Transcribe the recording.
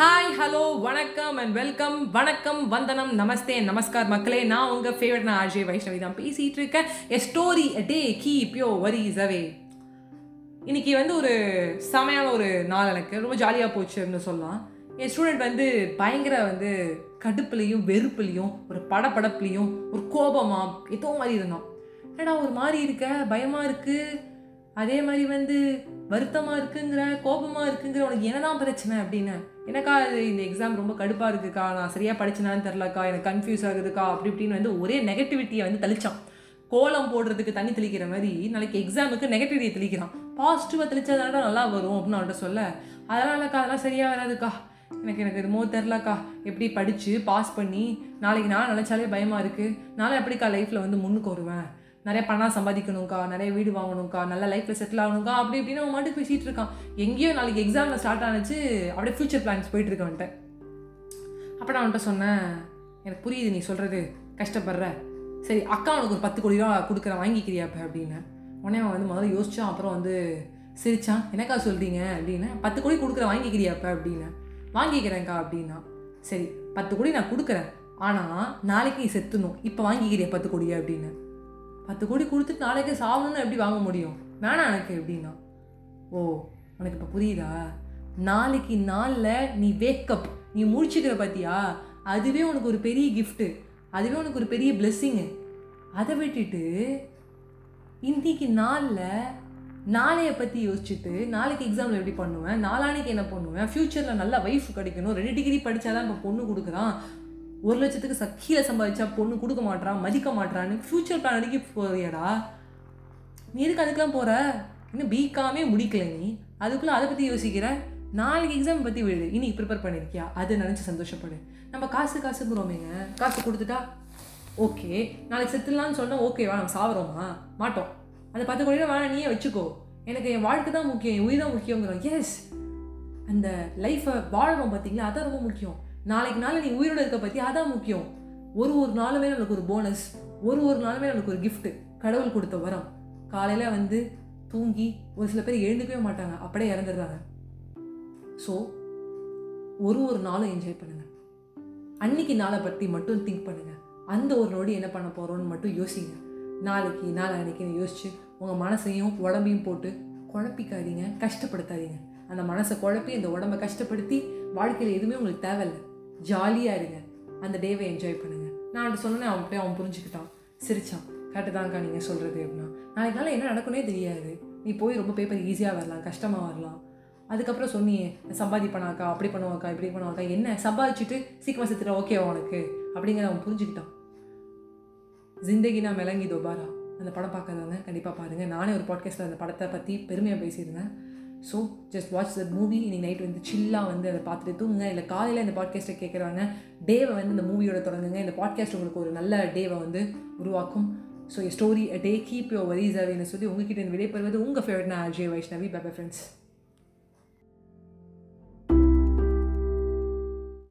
Hi hello வணக்கம் and welcome வணக்கம் வந்தனம் நமஸ்தே நமஸ்கார் மக்களே. நான் உங்கள் ஃபேவரட் நான் அஜய் வைஷ்ணவி தான் பேசிகிட்டு இருக்கேன். A story a day keep your worries away இன்னைக்கு வந்து ஒரு செமையான ஒரு நாள் எனக்கு. ரொம்ப ஜாலியாக போச்சுன்னு சொல்லலாம். என் ஸ்டூடெண்ட் வந்து பயங்கர வந்து கடுப்புலையும் வெறுப்புலையும் ஒரு படப்படப்புலையும் ஒரு கோபமாக ஏதோ மாதிரி இருந்தான். ஏடா ஒரு மாதிரி இருக்க? பயமாக இருக்குது அதே மாதிரி வந்து வருத்தமாக இருக்குங்கிற கோபமாக இருக்குங்கிற உனக்கு என்னதான் பிரச்சனை அப்படின்னு? எனக்கா இது இந்த எக்ஸாம் ரொம்ப கடுப்பாக இருக்குக்கா நான் சரியாக படிச்சனான்னு தெரிலக்கா எனக்கு கன்ஃபியூஸ் ஆகுதுக்கா அப்படி இப்படின்னு வந்து ஒரே நெகட்டிவிட்டியை வந்து தெளிச்சான். கோலம் போடுறதுக்கு தண்ணி தெளிக்கிற மாதிரி நாளைக்கு எக்ஸாமுக்கு நெகட்டிவிட்டியை தெளிக்கிறான். பாசிட்டிவாக தெளிச்சாதான் நல்லா வரும் அப்படின்னு அவன்கிட்ட சொல்ல. அதனாலக்கா அதெல்லாம் சரியாக வராதுக்கா. எனக்கு எனக்கு என்னமோ தெரிலக்கா எப்படி படித்து பாஸ் பண்ணி நாளைக்கு நான் நினச்சாலே பயமாக இருக்குது நாளை எப்படிக்கா லைஃப்பில் வந்து முன்னுக்கு வருவேன்? நிறைய பணம் சம்பாதிக்கணும்க்கா நிறைய வீடு வாங்கணும்க்கா நல்ல லைஃப்பில் செட்டில் ஆகணும்க்கா அப்படி இப்படின்னு அவன் மட்டும் பேசிகிட்டு இருக்கான். எங்கேயோ நாளைக்கு எக்ஸாமில் ஸ்டார்ட் ஆனிச்சு அப்படியே ஃப்யூச்சர் பிளான்ஸ் போயிட்டு இருக்கு அப்போ நான் அவன்கிட்ட சொன்னேன் எனக்கு புரியுது நீ சொல்கிறது கஷ்டப்படுற. சரி அக்கா உனக்கு ஒரு பத்து கோடி ரூபா கொடுக்குறேன் வாங்கிக்கிறியா இப்போ அப்படின்னு. உடனே அவன் வந்து முதல்ல யோசித்தான் அப்புறம் வந்து சிரிச்சான் என்னக்கா சொல்கிறீங்க அப்படின்னு. பத்து கோடி கொடுக்குறேன் வாங்கிக்கிறியா இப்போ அப்படின்னு. வாங்கிக்கிறேன்க்கா அப்படின்னா சரி பத்து கோடி நான் கொடுக்குறேன். ஆனால் நாளைக்கு நீ செத்துணும் இப்போ வாங்கிக்கிறியா பத்து கோடியா? அப்படின்னு. பத்து கோடி கொடுத்துட்டு நாளைக்கே சாகணும்னு எப்படி வாங்க முடியும்? வேணாம் எனக்கு எப்படின்னா. ஓ உனக்கு இப்போ புரியுதா? நாளைக்கு நாளில் நீ வேக்கப் நீ முடிச்சுக்கிற பார்த்தியா அதுவே உனக்கு ஒரு பெரிய கிஃப்ட்டு அதுவே உனக்கு ஒரு பெரிய பிளெஸ்ஸிங்கு அதை விட்டுட்டு இன்றைக்கு நாளில் நாளைய பற்றி யோசிச்சுட்டு நாளைக்கு எக்ஸாமில் எப்படி பண்ணுவேன்? நாளானைக்கு என்ன பண்ணுவேன்? ஃப்யூச்சரில் நல்ல ஒய்ஃப் கிடைக்கணும் ரெண்டு டிகிரி படித்தாதான் இப்போ பொண்ணு கொடுக்குறான். ஒரு லட்சத்துக்கு சக்கீல சம்பாதிச்சா பொண்ணு கொடுக்க மாட்டான் மதிக்க மாட்றான்னு ஃப்யூச்சர் பிளான் அடிக்க போறியடா? நீ எதுக்கு அதுக்கெல்லாம் போகிற இன்னும் பிகாமே முடிக்கல நீ? அதுக்குள்ளே அதை பற்றி யோசிக்கிற? நாளைக்கு எக்ஸாம் பற்றி விடு. இன்னைக்கு ப்ரிப்பேர் பண்ணியிருக்கியா அதை நினச்சி சந்தோஷப்படு. நம்ம காசு காசுங்கிறோமேங்க காசு கொடுத்துட்டா ஓகே நாளைக்கு செத்துடலான்னு சொன்னால் ஓகேவா நம்ம சாவறோமா? மாட்டோம். அதை பத்து கோடி வேணாம் நீயே வச்சுக்கோ. எனக்கு என் வாழ்க்கை தான் முக்கியம் என் உயிர் தான் முக்கியங்கிறோம். எஸ் அந்த லைஃப்பை வாழ்கிறோம் பார்த்தீங்களா அதான் ரொம்ப முக்கியம். நாளைக்கு நாள் நீ உயிரோடு இருக்க பற்றி அதான் முக்கியம். ஒரு ஒரு நாளுமே நம்மளுக்கு ஒரு போனஸ் ஒரு ஒரு நாளுமே நம்மளுக்கு ஒரு கிஃப்ட்டு கடவுள் கொடுத்த வரம். காலையில் வந்து தூங்கி ஒரு சில பேர் எழுந்துக்கவே மாட்டாங்க அப்படியே இறந்துடுறாங்க. ஸோ ஒரு ஒரு நாளும் என்ஜாய் பண்ணுங்க. அன்னைக்கு நாளை பற்றி மட்டும் திங்க் பண்ணுங்க. அந்த ஒரு நொடி என்ன பண்ண போகிறோன்னு மட்டும் யோசிங்க. நாளைக்கு நாளை அன்னைக்குன்னு யோசிச்சு உங்கள் மனசையும் உடம்பையும் போட்டு குழப்பிக்காதீங்க கஷ்டப்படுத்தாதீங்க. அந்த மனசை குழப்பி இந்த உடம்பை கஷ்டப்படுத்தி வாழ்க்கையில் எதுவுமே உங்களுக்கு தேவையில்லை. ஜாலியாக இருங்க. அந்த டேவை என்ஜாய் பண்ணுங்க. நான் அவன்கிட்ட சொன்னேன் அவன் அவன் புரிஞ்சுக்கிட்டான். சிரிச்சான். கரெக்டு தான்க்கா நீங்கள் சொல்கிறது அப்படின்னா. நாளைக்கு என்ன நடக்குன்னே தெரியாது. நீ போய் ரொம்ப பேப்பர் ஈஸியாக வரலாம் கஷ்டமாக வரலாம். அதுக்கப்புறம் சொன்னியே சம்பாதிப்பனாக்கா அப்படி பண்ணுவாக்கா இப்படி பண்ணுவாக்கா என்ன? சம்பாதிச்சுட்டு சீக்கிரமாக செத்துட்டா ஓகேவா உனக்கு? அப்படிங்கிற அவன் புரிஞ்சுக்கிட்டான். ஜிந்தகினா மெலங்கி தோபாரா? அந்த படம் பார்க்காதவங்க கண்டிப்பாக பாருங்கள் நானே ஒரு பாட்காஸ்ட்டில் அந்த படத்தை பற்றி பெருமையாக பேசியிருந்தேன். So just watch the movie இன்னைக்கு நைட் வந்து சில்லாக வந்து அதை பார்த்துட்டு தூங்குங்க. இல்லை காலையில் இந்த பாட்காஸ்ட்டை கேட்குறாங்க டேவை வந்து இந்த மூவியோட தொடங்குங்க. இந்த பாட்காஸ்ட் உங்களுக்கு ஒரு நல்ல டேவை வந்து உருவாக்கும். So story day keep your worries அவேன்னு சொல்லி உங்ககிட்ட விடைபெறுவது உங்கள் favourite Ajay Vaishnavi. Bye friends